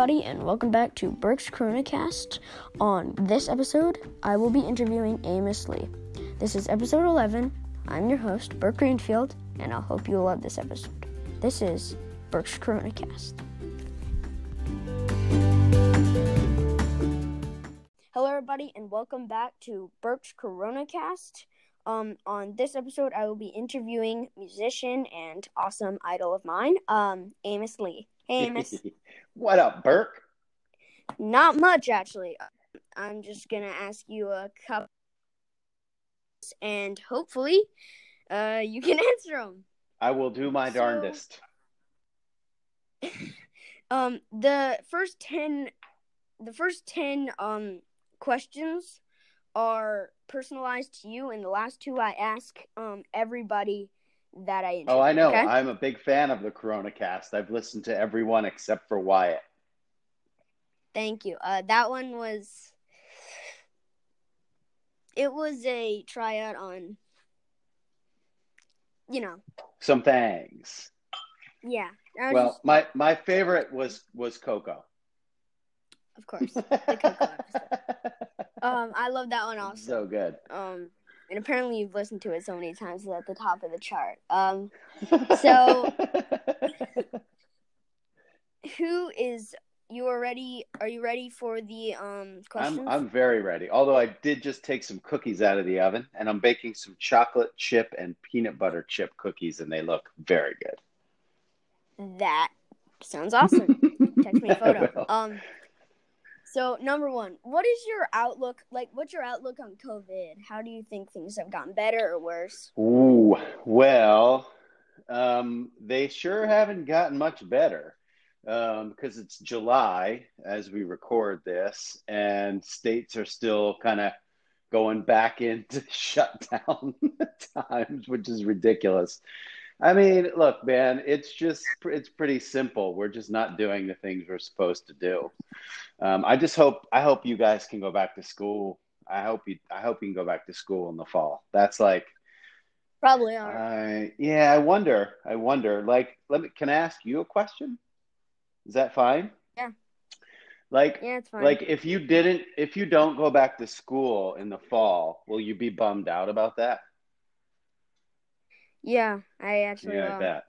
everybody, and welcome back to Burke's CoronaCast. On this episode, I will be interviewing Amos Lee. This is episode 11. I'm your host, Burke Greenfield, and I hope you love this episode. This is Burke's CoronaCast. Hello, everybody, and welcome back to Burke's CoronaCast. Um, on this episode, I will be interviewing musician and awesome idol of mine, um, Amos Lee. Hey, Amos. what up, Burke? Not much, actually. I'm just gonna ask you a couple, and hopefully, uh, you can answer them. I will do my So- darndest. Um, the first ten, the first ten um questions are personalized to you, and the last two I ask um everybody that I interview. Oh, I know. okay? I'm a big fan of the Corona Cast. I've listened to everyone except for Wyatt. Thank you. Uh, that one was. It was a tryout on. You know, Some things. yeah. Well, just- my my favorite was was Coco. of course. Coco Um, I love that one also. so good. Um, and apparently you've listened to it so many times it's at the top of the chart. Um, So- who is you are ready? Are you ready for the um questions? I'm I'm very ready. Although I did just take some cookies out of the oven, and I'm baking some chocolate chip and peanut butter chip cookies, and they look very good. That sounds awesome. Text me a I photo. will. Um, so number one, what is your outlook like? What's your outlook on COVID? How do you think things have gotten better or worse? Ooh, well, um, they sure haven't gotten much better um, because it's July as we record this, and states are still kind of going back into shutdown times, which is ridiculous. I mean, look, man, it's just it's pretty simple. We're just not doing the things we're supposed to do. Um, I just hope I hope you guys can go back to school. I hope you I hope you can go back to school in the fall. That's like Probably are. I yeah, I wonder. I wonder. Like, let me. Can I ask you a question? Is that fine? Yeah. Like, yeah, it's fine. like if you didn't, if you don't go back to school in the fall, will you be bummed out about that? Yeah, I actually Yeah, will. bet.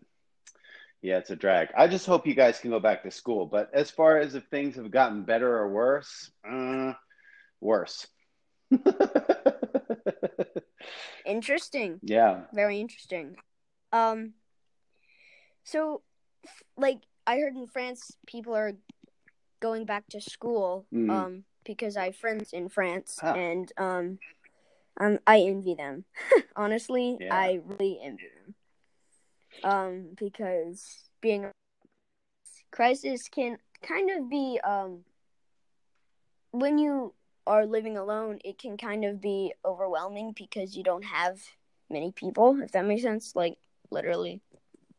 Yeah, it's a drag. I just hope you guys can go back to school. But as far as if things have gotten better or worse, uh, worse. Interesting. yeah. Very interesting. Um, so, like, I heard in France, people are going back to school. Mhm. Um, because I have friends in France, Huh. and um, um, I envy them. Honestly, Yeah. I really envy them. Um, because being a crisis can kind of be um, when you are living alone, it can kind of be overwhelming because you don't have many people, if that makes sense. Like literally,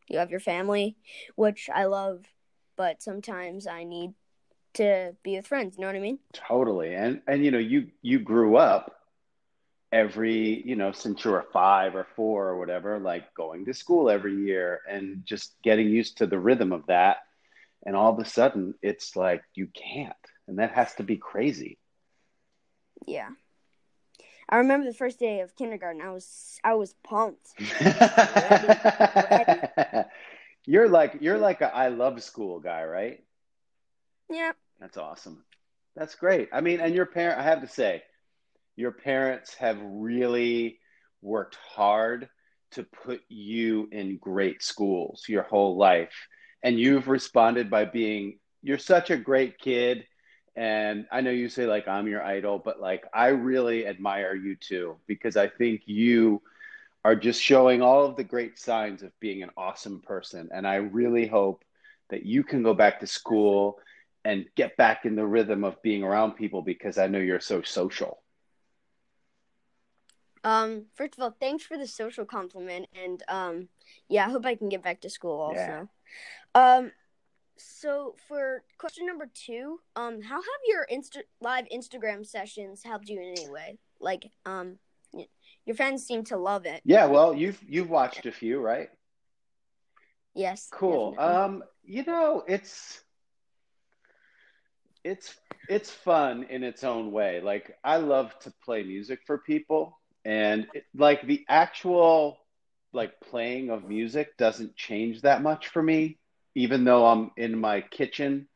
you have your family, which I love, but sometimes I need to be with friends. You know what I mean? Totally. And and you know, you you grew up every, you know, since you were five or four or whatever, like going to school every year and just getting used to the rhythm of that. And all of a sudden it's like you can't. And that has to be crazy. Yeah. I remember the first day of kindergarten. I was I was pumped. you're like you're like a I love school guy, right? Yeah. That's awesome. That's great. I mean, and your parent, I have to say, your parents have really worked hard to put you in great schools your whole life. And you've responded by being, you're such a great kid. And I know you say, like, I'm your idol, but like, I really admire you too, because I think you are just showing all of the great signs of being an awesome person. And I really hope that you can go back to school and get back in the rhythm of being around people because I know you're so social. Um, first of all, thanks for the social compliment, and um, yeah, I hope I can get back to school also. Yeah. Um, so for question number two, um, how have your Insta live Instagram sessions helped you in any way? Like, um, your fans seem to love it. Yeah, well, you've you've watched a few, right? Yes. Cool. definitely. Um, you know, it's it's it's fun in its own way. Like I love to play music for people, and it, like the actual like playing of music doesn't change that much for me, even though I'm in my kitchen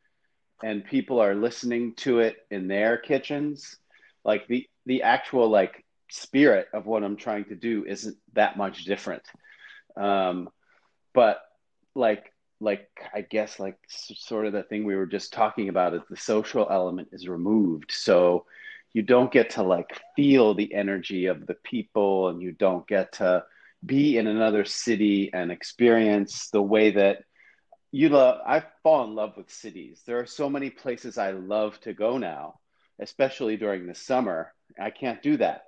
and people are listening to it in their kitchens. Like the the actual like spirit of what I'm trying to do isn't that much different. Um, but like like I guess like sort of the thing we were just talking about is the social element is removed. So you don't get to like feel the energy of the people and you don't get to be in another city and experience the way that you love I fall in love with cities. There are so many places I love to go now, especially during the summer. I can't do that.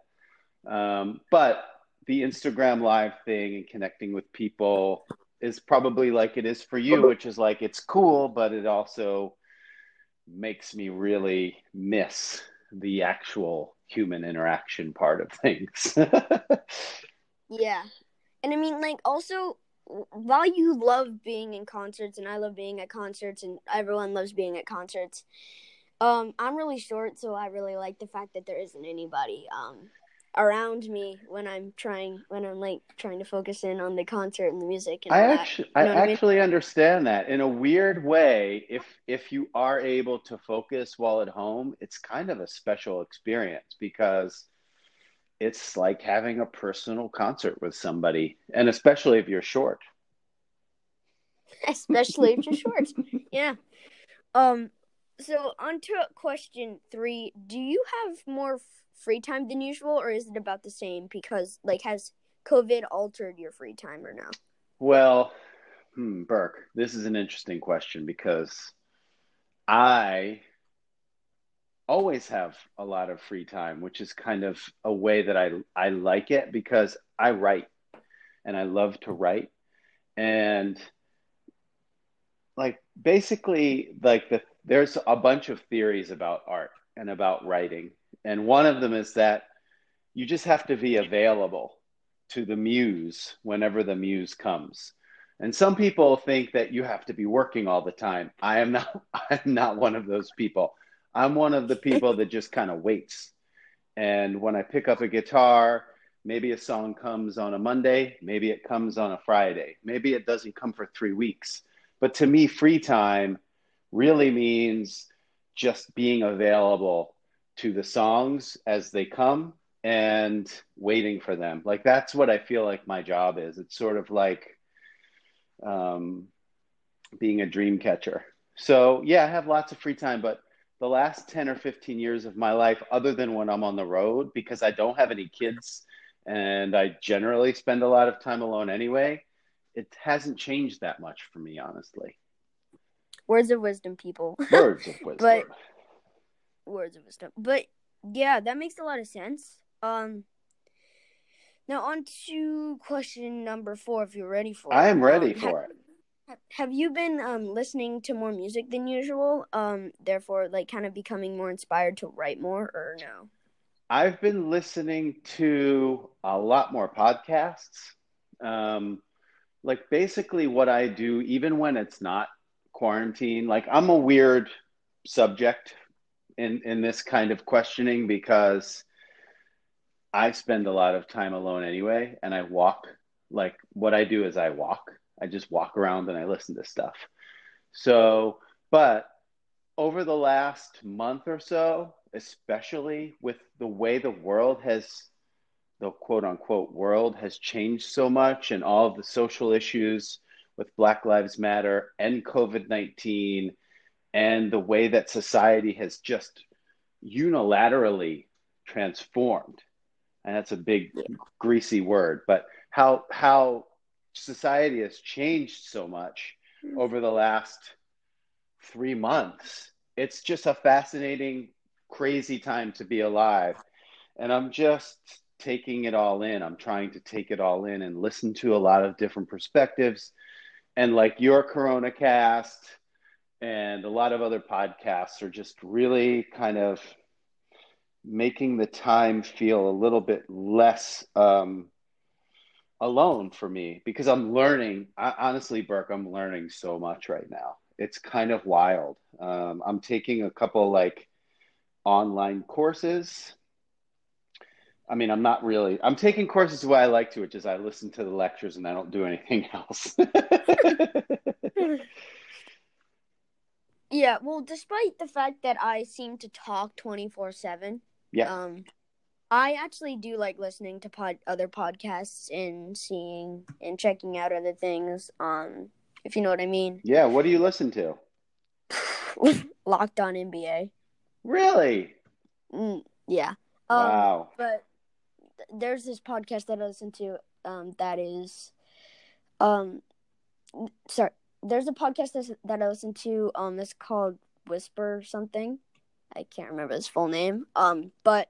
Um, but the Instagram live thing and connecting with people is probably like it is for you, which is like it's cool, but it also makes me really miss the actual human interaction part of things. yeah. And I mean, like, also, while you love being in concerts, and I love being at concerts, and everyone loves being at concerts, um, I'm really short, so I really like the fact that there isn't anybody. Um, around me when I'm trying when I'm like trying to focus in on the concert and the music. And I actually I, actually mean? understand that in a weird way. If if you are able to focus while at home, it's kind of a special experience because it's like having a personal concert with somebody, and especially if you're short. Especially if you're short, yeah. Um. So on to question three. Do you have more free time than usual, or is it about the same? Because like, has COVID altered your free time or no? Well, hmm, Burke, this is an interesting question because I always have a lot of free time, which is kind of a way that I I like it because I write and I love to write and like basically like the there's a bunch of theories about art and about writing and one of them is that you just have to be available to the muse whenever the muse comes. And some people think that you have to be working all the time. I am not I'm not one of those people. I'm one of the people that just kind of waits. And when I pick up a guitar, maybe a song comes on a Monday, maybe it comes on a Friday, maybe it doesn't come for 3 weeks. But to me free time really means just being available to the songs as they come and waiting for them. Like that's what I feel like my job is. It's sort of like um, being a dream catcher. So yeah, I have lots of free time, but the last 10 or 15 years of my life, other than when I'm on the road, because I don't have any kids and I generally spend a lot of time alone anyway, it hasn't changed that much for me, honestly. Words of wisdom, people. Words of wisdom. but words of wisdom. But yeah, that makes a lot of sense. Um now on to question number four if you're ready for it. I am ready um, for have, it. Have you been um listening to more music than usual? Um therefore like kind of becoming more inspired to write more or no? I've been listening to a lot more podcasts. Um like basically what I do even when it's not quarantine, like I'm a weird subject in in this kind of questioning because I spend a lot of time alone anyway, and I walk. Like what I do is I walk. I just walk around and I listen to stuff. So, but over the last month or so, especially with the way the world has, the quote unquote world has changed so much, and all of the social issues with Black Lives Matter and COVID 19 and the way that society has just unilaterally transformed. And that's a big greasy word but how how society has changed so much hmm. over the last 3 months. It's just a fascinating crazy time to be alive. And i'm just taking it all in. I'm trying to take it all in and listen to a lot of different perspectives. And like your corona cast and a lot of other podcasts are just really kind of making the time feel a little bit less um, alone for me because I'm learning. I, honestly, Burke, I'm learning so much right now. It's kind of wild. Um, I'm taking a couple like online courses. I mean, I'm not really. I'm taking courses the way I like to, which is I listen to the lectures and I don't do anything else. yeah, well, despite the fact that I seem to talk 24 7, yeah. um, I actually do like listening to pod other podcasts and seeing and checking out other things. Um, if you know what I mean. Yeah. What do you listen to? Locked on NBA. Really? Mm, yeah. Um, wow. But th- there's this podcast that I listen to. Um, that is, um, sorry. There's a podcast that I listen to. Um, it's called Whisper something. I can't remember his full name. Um, but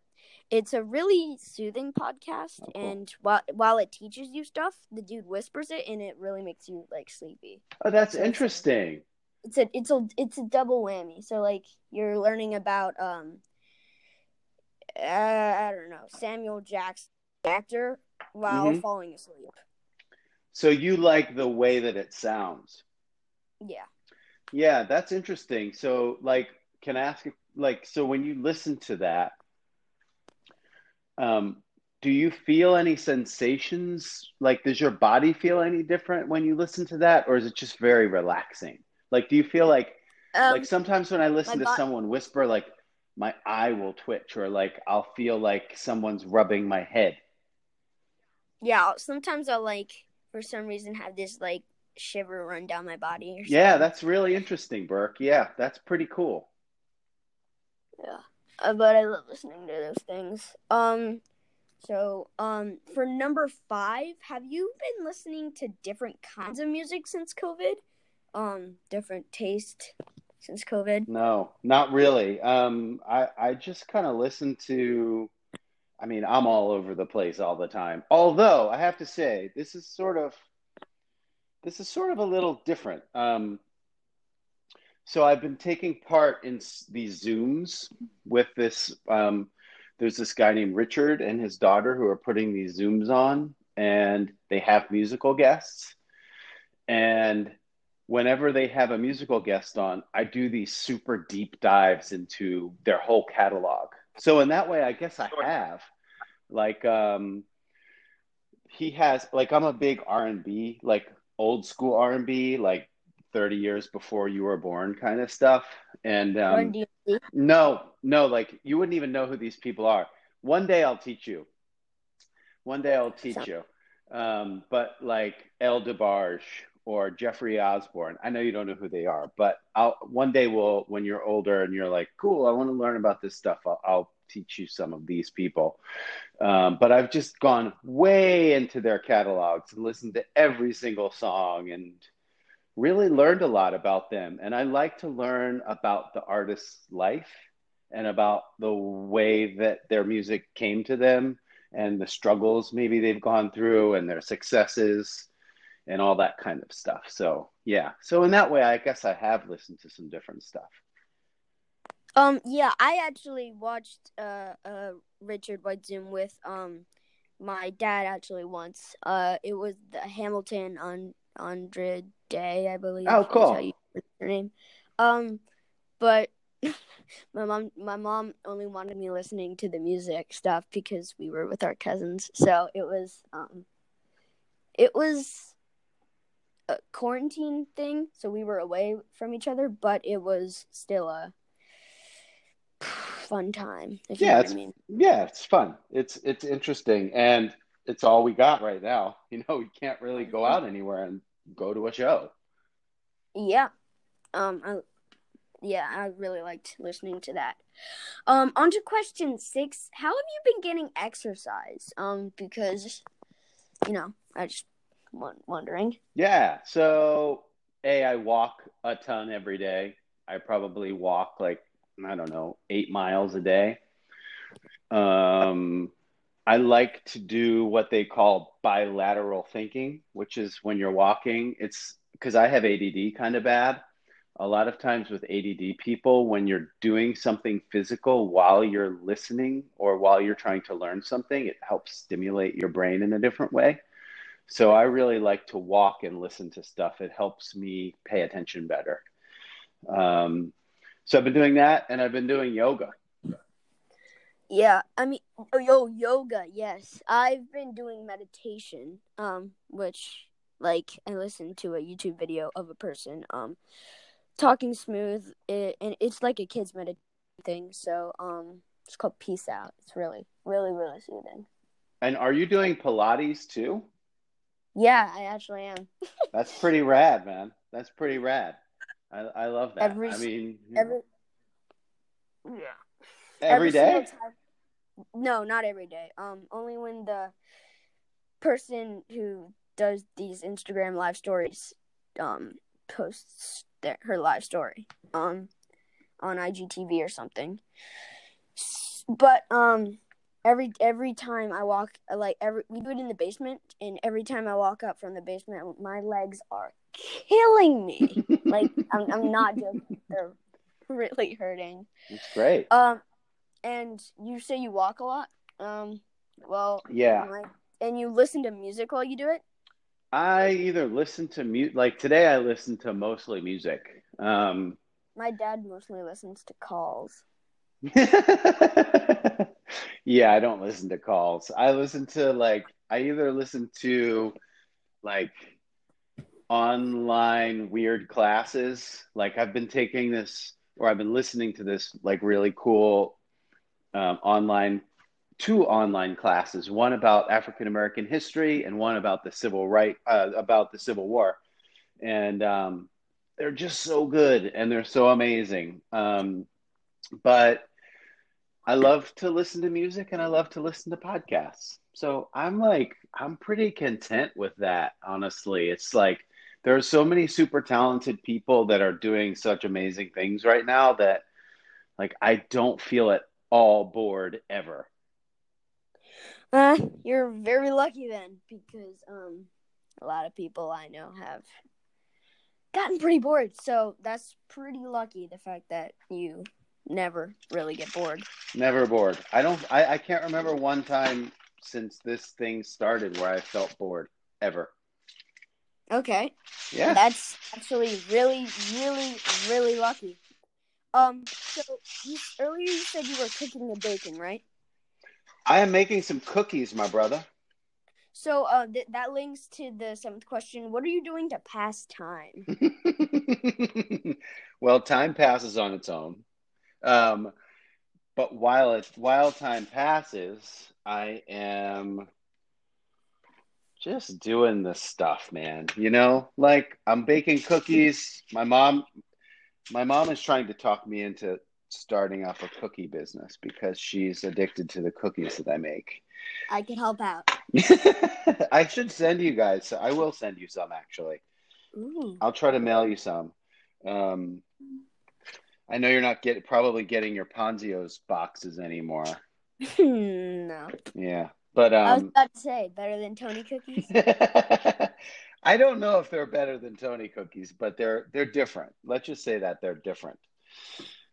it's a really soothing podcast, Oh, cool. and while while it teaches you stuff, the dude whispers it, and it really makes you like sleepy. Oh, that's So interesting. It's a it's a it's a double whammy. So like you're learning about um, uh, I don't know Samuel Jackson actor while Mhm. falling asleep. So you like the way that it sounds? Yeah. Yeah, that's interesting. So, like, can I ask, like, so when you listen to that, um, do you feel any sensations? Like, does your body feel any different when you listen to that, or is it just very relaxing? Like, do you feel like, Um, like sometimes when I listen to bo- someone whisper, like, my eye will twitch, or like I'll feel like someone's rubbing my head. yeah. Sometimes I'll like for some reason have this like shiver run down my body. Or Yeah, that's really interesting, Burke. Yeah, that's pretty cool. Yeah. Uh, but I love listening to those things. Um so um for number 5, have you been listening to different kinds of music since COVID? Um different taste since COVID? No, not really. Um, I I just kind of listen to. I mean, I'm all over the place all the time. Although I have to say, this is sort of this is sort of a little different. Um, so I've been taking part in these Zooms with this. Um, there's this guy named Richard and his daughter who are putting these Zooms on, and they have musical guests. And whenever they have a musical guest on, I do these super deep dives into their whole catalog. So in that way, I guess I have. Like um he has like I'm a big R&B, like old school R&B, like 30 years before you were born kind of stuff. And um no, no, like you wouldn't even know who these people are. One day I'll teach you. One day I'll teach you. Um, but like El DeBarge or Jeffrey Osborne, I know you don't know who they are, but I'll one day we'll when you're older and you're like, cool, I want to learn about this stuff. I'll, I'll teach you some of these people. Um, but I've just gone way into their catalogs and listened to every single song and really learned a lot about them. And I like to learn about the artist's life and about the way that their music came to them and the struggles maybe they've gone through and their successes and all that kind of stuff. So, yeah. So, in that way, I guess I have listened to some different stuff. Um yeah, I actually watched uh uh Richard White Zoom with um my dad actually once. Uh it was the Hamilton on Andra Day, I believe. Oh, cool. how you pronounce her name. Um but my mom my mom only wanted me listening to the music stuff because we were with our cousins. So it was um it was a quarantine thing, so we were away from each other, but it was still a fun time. Yeah, you know what it's- I mean. Yeah, it's fun. It's it's interesting, and it's all we got right now. You know, we can't really go out anywhere and go to a show. Yeah. Um. I, yeah, I really liked listening to that. Um. On to question six. How have you been getting exercise? Um. Because, you know, I just won- wondering. Yeah. So, A, I walk a ton every day. I probably walk like, I don't know, eight miles a day. Um, I like to do what they call bilateral thinking, which is when you're walking, it's because I have ADD kind of bad. A lot of times with ADD people, when you're doing something physical while you're listening or while you're trying to learn something, it helps stimulate your brain in a different way. So I really like to walk and listen to stuff. It helps me pay attention better. Um, So I've been doing that, and I've been doing yoga. Yeah, I mean, oh, yo, yoga. Yes, I've been doing meditation. Um, which like I listened to a YouTube video of a person um talking smooth, it, and it's like a kids meditation thing. So um, it's called Peace Out. It's really, really, really soothing. And are you doing Pilates too? Yeah, I actually am. That's pretty rad, man. That's pretty rad. I I love that. Every, I mean, every yeah, every day. time- No, not every day. Um, only when the person who does these Instagram live stories um posts their her live story um on IGTV or something. But um every every time I walk like every we do it in the basement and every time I walk up from the basement my legs are killing me. like I'm I'm not joking. They're really hurting. It's great. Um and you say you walk a lot? Um well Yeah. my- and you listen to music while you do it? I either listen to mute like today. I listen to mostly music. Um, My dad mostly listens to calls. yeah, I don't listen to calls. I listen to like I either listen to like online weird classes. Like I've been taking this or I've been listening to this like really cool um, online two online classes, one about African American history and one about the civil right uh, about the Civil War. And um, they're just so good and they're so amazing. Um, but I love to listen to music and I love to listen to podcasts. So I'm like, I'm pretty content with that, honestly. It's like there are so many super talented people that are doing such amazing things right now that like I don't feel at all bored ever. Uh, you're very lucky then, because um, a lot of people I know have gotten pretty bored. So that's pretty lucky. The fact that you never really get bored. Never bored. I don't I, I can't remember one time since this thing started where I felt bored ever. Okay, Yeah. that's actually really, really, really lucky. Um, so you, earlier you said you were cooking the bacon, right? I am making some cookies, my brother. So uh, th- that links to the seventh question. What are you doing to pass time? well, time passes on its own. Um, but while it while time passes, I am just doing the stuff, man. You know, like I'm baking cookies. My mom my mom is trying to talk me into starting up a cookie business because she's addicted to the cookies that I make. I can help out. I should send you guys. I will send you some actually. Ooh. I'll try to mail you some. Um, I know you're not get probably getting your Ponzios boxes anymore. no. Yeah, but I was um, about to say better than Tony cookies. I don't know if they're better than Tony cookies, but they're they're different. Let's just say that they're different.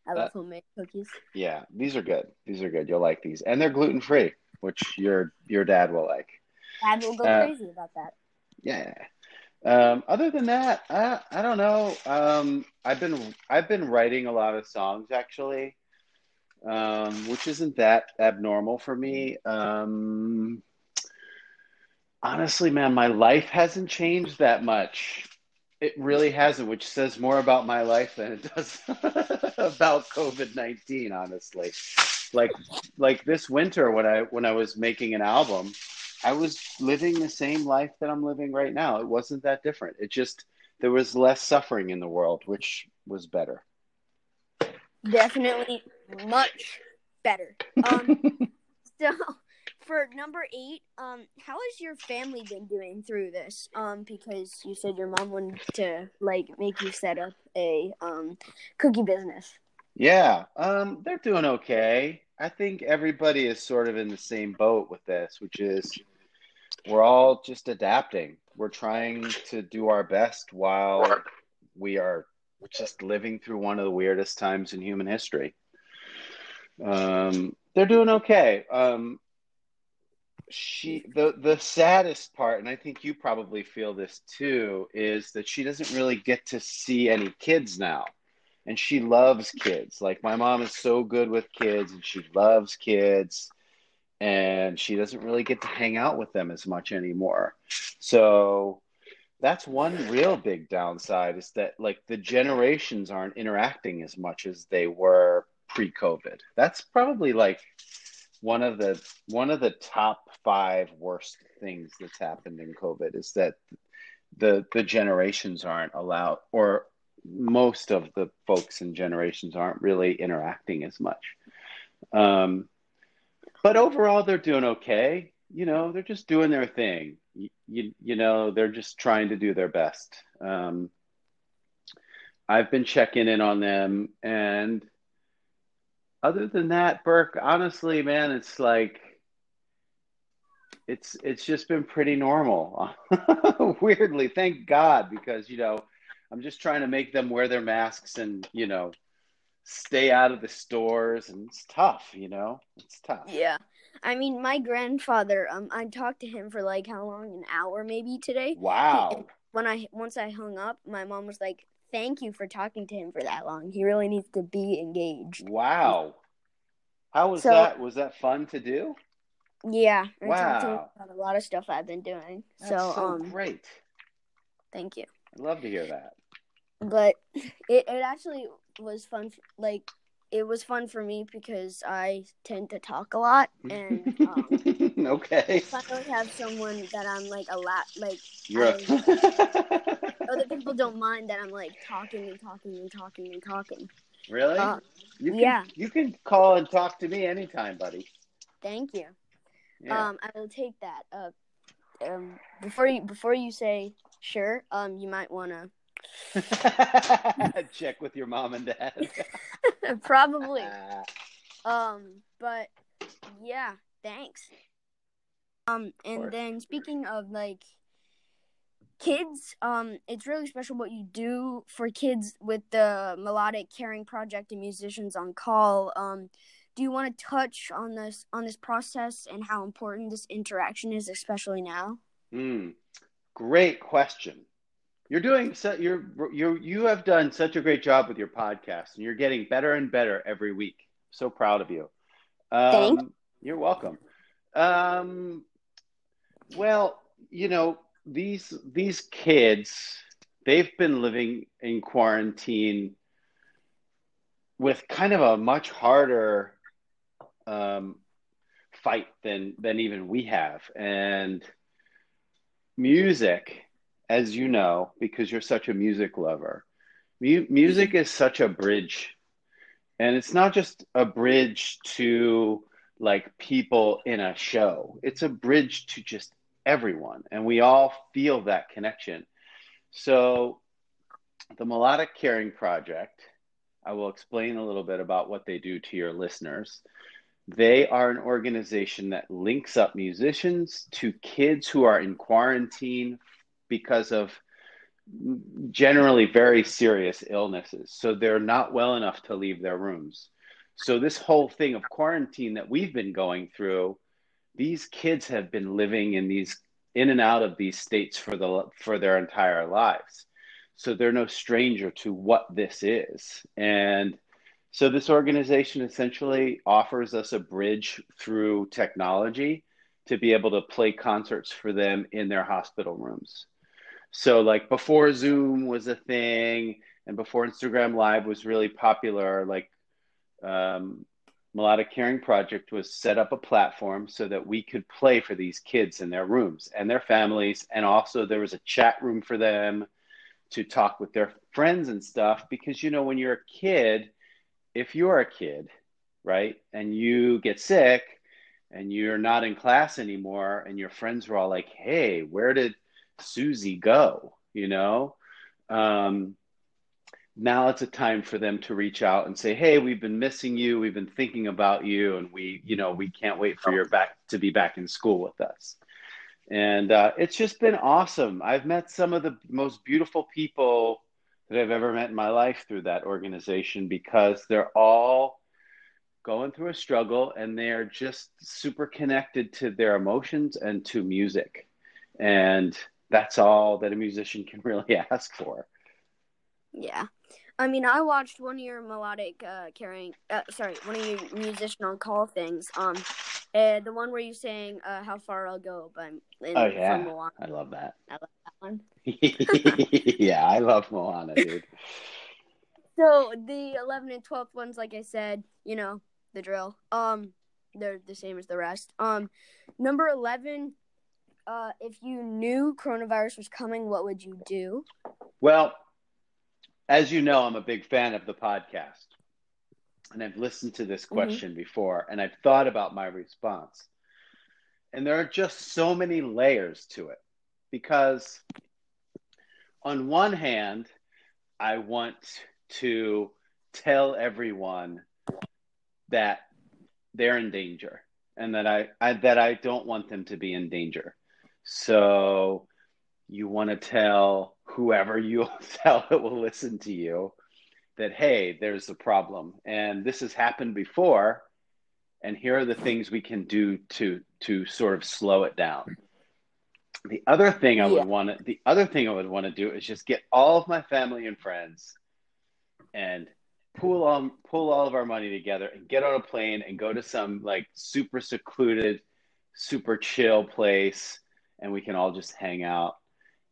I love homemade cookies. Yeah, these are good. These are good. You'll like these, and they're gluten free, which your your dad will like. Dad will go Uh, crazy about that. Yeah. Um, other than that, I, I don't know. Um, I've been I've been writing a lot of songs actually, um, which isn't that abnormal for me. Um, honestly, man, my life hasn't changed that much. It really hasn't, which says more about my life than it does about COVID nineteen. Honestly, like like this winter when I when I was making an album, I was living the same life that I'm living right now. It wasn't that different. It just there was less suffering in the world, which was better. Definitely much better. Um, so for number eight, um, how has your family been doing through this? Um, because you said your mom wanted to like make you set up a um cookie business. Yeah, um, they're doing okay. I think everybody is sort of in the same boat with this, which is we're all just adapting. We're trying to do our best while we are just living through one of the weirdest times in human history. Um, they're doing okay. Um, she the the saddest part, and I think you probably feel this too, is that she doesn't really get to see any kids now. and she loves kids. Like my mom is so good with kids and she loves kids and she doesn't really get to hang out with them as much anymore. So that's one real big downside is that like the generations aren't interacting as much as they were pre-COVID. That's probably like one of the one of the top 5 worst things that's happened in COVID is that the the generations aren't allowed or most of the folks and generations aren't really interacting as much. Um, but overall, they're doing okay. You know, they're just doing their thing. You, you, you know, they're just trying to do their best. Um, I've been checking in on them, and other than that, Burke, honestly, man, it's like it's it's just been pretty normal. Weirdly, thank God, because you know I'm just trying to make them wear their masks and, you know, stay out of the stores and it's tough, you know? It's tough. Yeah. I mean, my grandfather, um I talked to him for like how long? An hour maybe today. Wow. when I once I hung up, my mom was like, "Thank you for talking to him for that long. He really needs to be engaged." Wow. How was so, that? Was that fun to do? Yeah, I wow. talked to him about a lot of stuff I've been doing. That's so, so um, great. Thank you. I'd love to hear that but it, it actually was fun like it was fun for me because I tend to talk a lot and um, okay. I don't have someone that I'm like a lot like You're I, other people don't mind that I'm like talking and talking and talking and talking. Really? Uh, you can, yeah. You can call and talk to me anytime, buddy. Thank you. Yeah. Um, I will take that. Uh, um, before you before you say sure, um, you might want to Check with your mom and dad. Probably. um, but yeah, thanks. Um, and then speaking of like kids, um, it's really special what you do for kids with the Melodic Caring Project and Musicians on Call. Um, do you want to touch on this on this process and how important this interaction is, especially now? Mm, great question. You're doing so. You're you you have done such a great job with your podcast, and you're getting better and better every week. So proud of you. Um, Thanks. You're welcome. Um, well, you know these these kids, they've been living in quarantine with kind of a much harder um, fight than than even we have, and music as you know, because you're such a music lover, mu- music is such a bridge. And it's not just a bridge to like people in a show, it's a bridge to just everyone. And we all feel that connection. So, the Melodic Caring Project, I will explain a little bit about what they do to your listeners. They are an organization that links up musicians to kids who are in quarantine because of generally very serious illnesses. So they're not well enough to leave their rooms. So, this whole thing of quarantine that we've been going through, these kids have been living in these in and out of these states for the for their entire lives. So they're no stranger to what this is. And so this organization essentially offers us a bridge through technology to be able to play concerts for them in their hospital rooms. So like before Zoom was a thing and before Instagram Live was really popular, like um, Melodic Caring Project was set up a platform so that we could play for these kids in their rooms and their families. And also there was a chat room for them to talk with their friends and stuff. Because, you know, when you're a kid, if you're a kid, right, and you get sick and you're not in class anymore and your friends were all like, hey, where did Susie go? You know, um, now it's a time for them to reach out and say, "Hey, we've been missing you. We've been thinking about you, and we, you know, we can't wait for your back to be back in school with us." And uh, it's just been awesome. I've met some of the most beautiful people that I've ever met in my life through that organization because they're all going through a struggle and they're just super connected to their emotions and to music. And that's all that a musician can really ask for. Yeah. I mean, I watched one of your melodic uh, caring, uh, sorry, one of your musician on call things. Um, uh, the one where you sang uh, "How Far I'll Go" by in, oh yeah, I love that. I love that one. yeah, I love Moana, dude. So the 11 and 12th ones, like I said, you know the drill. Um, they're the same as the rest. Um, number 11. Uh, if you knew coronavirus was coming, what would you do? Well, as you know, I'm a big fan of the podcast. And I've listened to this mm-hmm. question mm-hmm. before and I've thought about my response. And there are just so many layers to it because, on one hand, I want to tell everyone that they're in danger and that I, I that I don't want them to be in danger. So you want to tell whoever you tell that will listen to you that hey there's a problem. And this has happened before and here are the things we can do to to sort of slow it down. The other thing i would want to the other thing i would want to do is just get all of my family and friends and pool all pull all of our money together and get on a plane and go to some like super secluded super chill place and we can all just hang out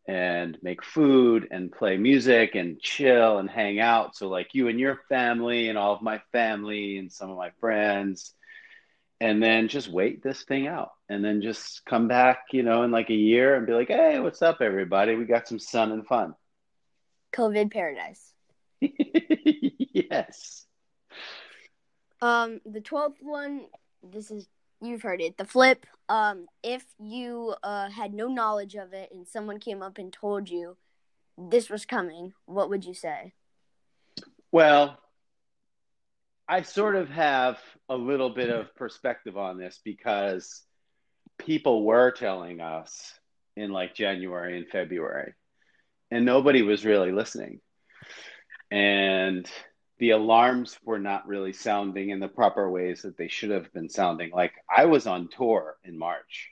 and make food and play music and chill and hang out. So, like you and your family, and all of my family, and some of my friends, and then just wait this thing out. And then just come back, you know, in like a year and be like, hey, what's up, everybody? We got some sun and fun. COVID paradise. yes. Um, the 12th one, this is you've heard it. The flip. Um, if you uh, had no knowledge of it and someone came up and told you this was coming, what would you say? Well, I sort of have a little bit of perspective on this because people were telling us in like January and February, and nobody was really listening. And the alarms were not really sounding in the proper ways that they should have been sounding. Like I was on tour in March.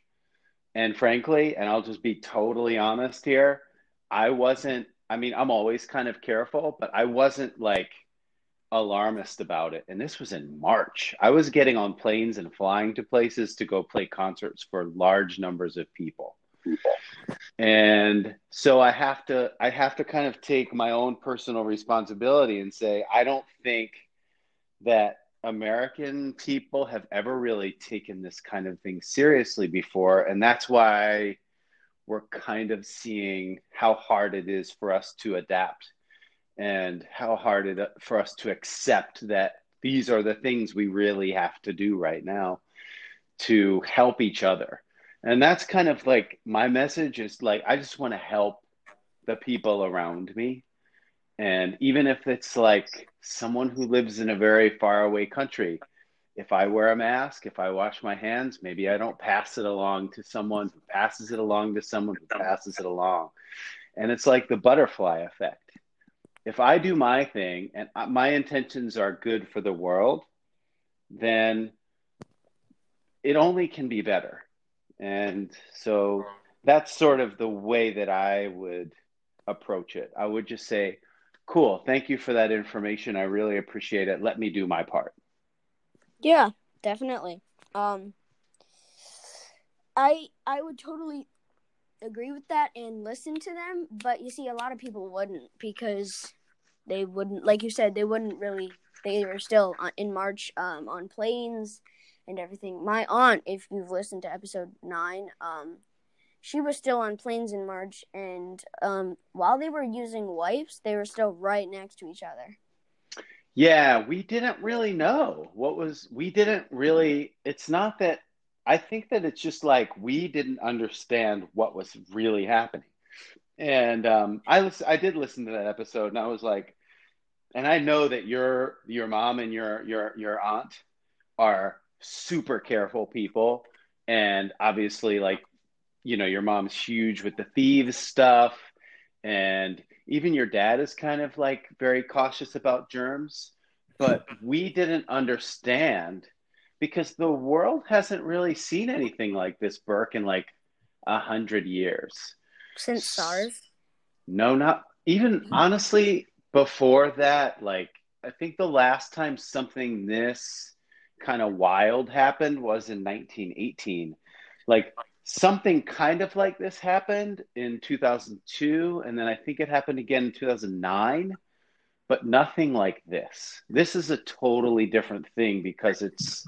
And frankly, and I'll just be totally honest here, I wasn't, I mean, I'm always kind of careful, but I wasn't like alarmist about it. And this was in March. I was getting on planes and flying to places to go play concerts for large numbers of people and so i have to i have to kind of take my own personal responsibility and say i don't think that american people have ever really taken this kind of thing seriously before. And that's why we're kind of seeing how hard it is for us to adapt and how hard it for us to accept that these are the things we really have to do right now to help each other and that's kind of like my message is like i just want to help the people around me. And even if it's like someone who lives in a very far away country if i wear a mask if i wash my hands maybe i don't pass it along to someone who passes it along to someone who passes it along. And it's like the butterfly effect. If i do my thing and my intentions are good for the world then it only can be better and so that's sort of the way that I would approach it. I would just say, cool, thank you for that information. I really appreciate it. Let me do my part. Yeah, definitely. Um I I would totally agree with that and listen to them, but you see a lot of people wouldn't because they wouldn't like you said they wouldn't really they were still in March um on planes and everything. My aunt, if you've listened to episode nine, um, she was still on planes in March, and um, while they were using wipes, they were still right next to each other. Yeah, we didn't really know what was. We didn't really. It's not that. I think that it's just like we didn't understand what was really happening. And um, I was, I did listen to that episode, and I was like, and I know that your your mom and your your your aunt are super careful people. And obviously, like, you know, your mom's huge with the thieves stuff. And even your dad is kind of like very cautious about germs. But we didn't understand because the world hasn't really seen anything like this, Burke, in like a hundred years. Since SARS? No, not even hmm. honestly, before that, like I think the last time something this kind of wild happened was in 1918. Like something kind of like this happened in 2002 and then I think it happened again in 2009, but nothing like this. This is a totally different thing because it's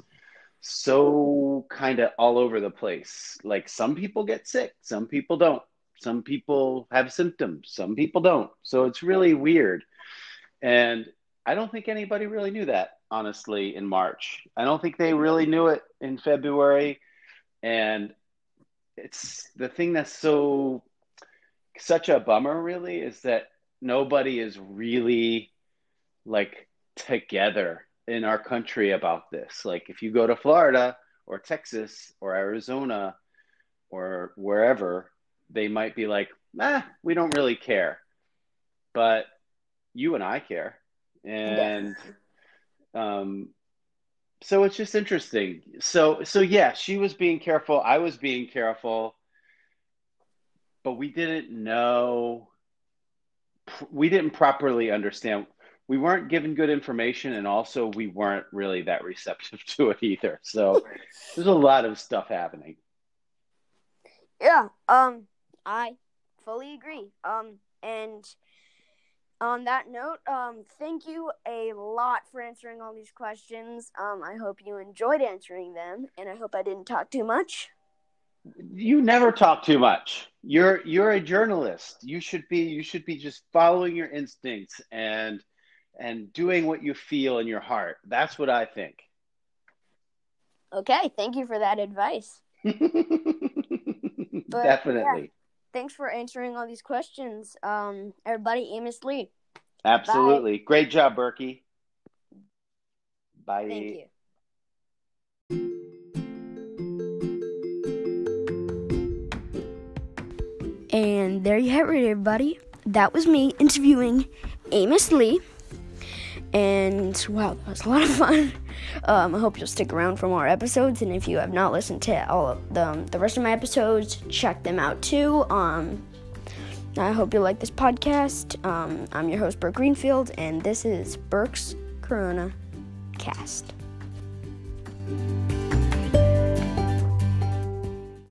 so kind of all over the place. Like some people get sick, some people don't. Some people have symptoms, some people don't. So it's really weird. And I don't think anybody really knew that, honestly, in March. I don't think they really knew it in February. And it's the thing that's so such a bummer, really, is that nobody is really like together in our country about this. Like, if you go to Florida or Texas or Arizona or wherever, they might be like, ah, we don't really care. But you and I care. And um, so it's just interesting. So so yeah, she was being careful. I was being careful, but we didn't know. We didn't properly understand. We weren't given good information, and also we weren't really that receptive to it either. So there's a lot of stuff happening. Yeah. Um. I fully agree. Um. And on that note, um, thank you a lot for answering all these questions. Um, I hope you enjoyed answering them, and I hope I didn't talk too much. You never talk too much. You're you're a journalist. You should be you should be just following your instincts and and doing what you feel in your heart. That's what I think. Okay, thank you for that advice. Definitely. Yeah thanks for answering all these questions. Um, everybody, Amos Lee. Absolutely. Bye. Great job, Berkey. Bye. Thank you. And there you have it, everybody. That was me interviewing Amos Lee. And wow, that was a lot of fun. Um, I hope you'll stick around for more episodes. And if you have not listened to all of the, the rest of my episodes, check them out too. Um, I hope you like this podcast. Um, I'm your host, Burke Greenfield, and this is Burke's Corona Cast.